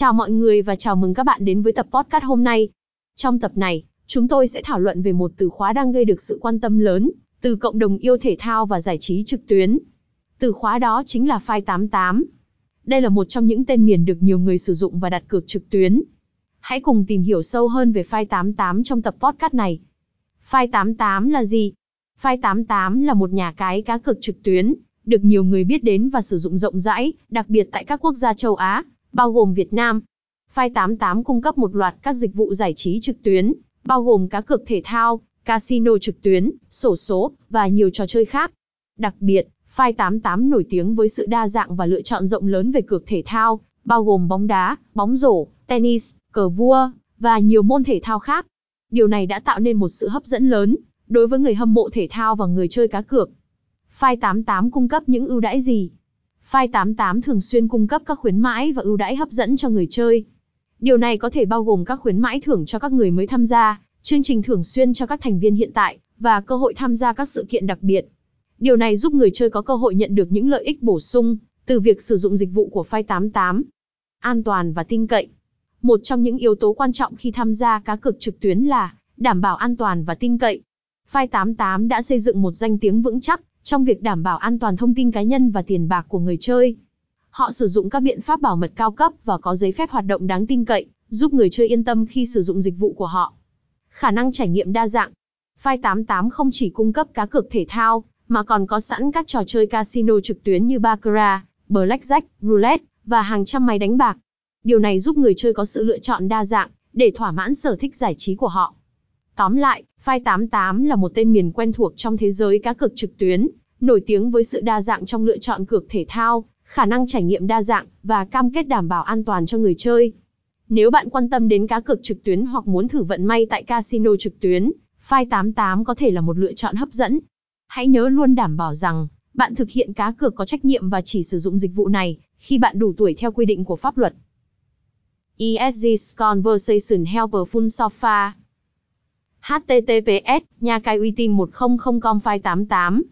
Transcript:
Chào mọi người và chào mừng các bạn đến với tập podcast hôm nay. Trong tập này, chúng tôi sẽ thảo luận về một từ khóa đang gây được sự quan tâm lớn từ cộng đồng yêu thể thao và giải trí trực tuyến. Từ khóa đó chính là File 88. Đây là một trong những tên miền được nhiều người sử dụng và đặt cược trực tuyến. Hãy cùng tìm hiểu sâu hơn về File 88 trong tập podcast này. File 88 là gì? File 88 là một nhà cái cá cược trực tuyến, được nhiều người biết đến và sử dụng rộng rãi, đặc biệt tại các quốc gia châu Á, bao gồm Việt Nam. Phai 88 cung cấp một loạt các dịch vụ giải trí trực tuyến, bao gồm cá cược thể thao, casino trực tuyến, sổ số, và nhiều trò chơi khác. Đặc biệt, Phai 88 nổi tiếng với sự đa dạng và lựa chọn rộng lớn về cược thể thao, bao gồm bóng đá, bóng rổ, tennis, cờ vua, và nhiều môn thể thao khác. Điều này đã tạo nên một sự hấp dẫn lớn đối với người hâm mộ thể thao và người chơi cá cược. Phai 88 cung cấp những ưu đãi gì? File88 thường xuyên cung cấp các khuyến mãi và ưu đãi hấp dẫn cho người chơi. Điều này có thể bao gồm các khuyến mãi thưởng cho các người mới tham gia, chương trình thường xuyên cho các thành viên hiện tại, và cơ hội tham gia các sự kiện đặc biệt. Điều này giúp người chơi có cơ hội nhận được những lợi ích bổ sung từ việc sử dụng dịch vụ của File88. An toàn và tin cậy. Một trong những yếu tố quan trọng khi tham gia cá cược trực tuyến là đảm bảo an toàn và tin cậy. File88 đã xây dựng một danh tiếng vững chắc trong việc đảm bảo an toàn thông tin cá nhân và tiền bạc của người chơi. Họ sử dụng các biện pháp bảo mật cao cấp và có giấy phép hoạt động đáng tin cậy, giúp người chơi yên tâm khi sử dụng dịch vụ của họ. Khả năng trải nghiệm đa dạng. Fight 88 không chỉ cung cấp cá cược thể thao, mà còn có sẵn các trò chơi casino trực tuyến như baccarat, blackjack, roulette và hàng trăm máy đánh bạc. Điều này giúp người chơi có sự lựa chọn đa dạng để thỏa mãn sở thích giải trí của họ. Tóm lại, Fight 88 là một tên miền quen thuộc trong thế giới cá cược trực tuyến, nổi tiếng với sự đa dạng trong lựa chọn cược thể thao, khả năng trải nghiệm đa dạng và cam kết đảm bảo an toàn cho người chơi. Nếu bạn quan tâm đến cá cược trực tuyến hoặc muốn thử vận may tại casino trực tuyến, Fight 88 có thể là một lựa chọn hấp dẫn. Hãy nhớ luôn đảm bảo rằng bạn thực hiện cá cược có trách nhiệm và chỉ sử dụng dịch vụ này khi bạn đủ tuổi theo quy định của pháp luật. ESG Conversation Helper Full Sofa HTTPS, nhà cái uy tín 100com file 88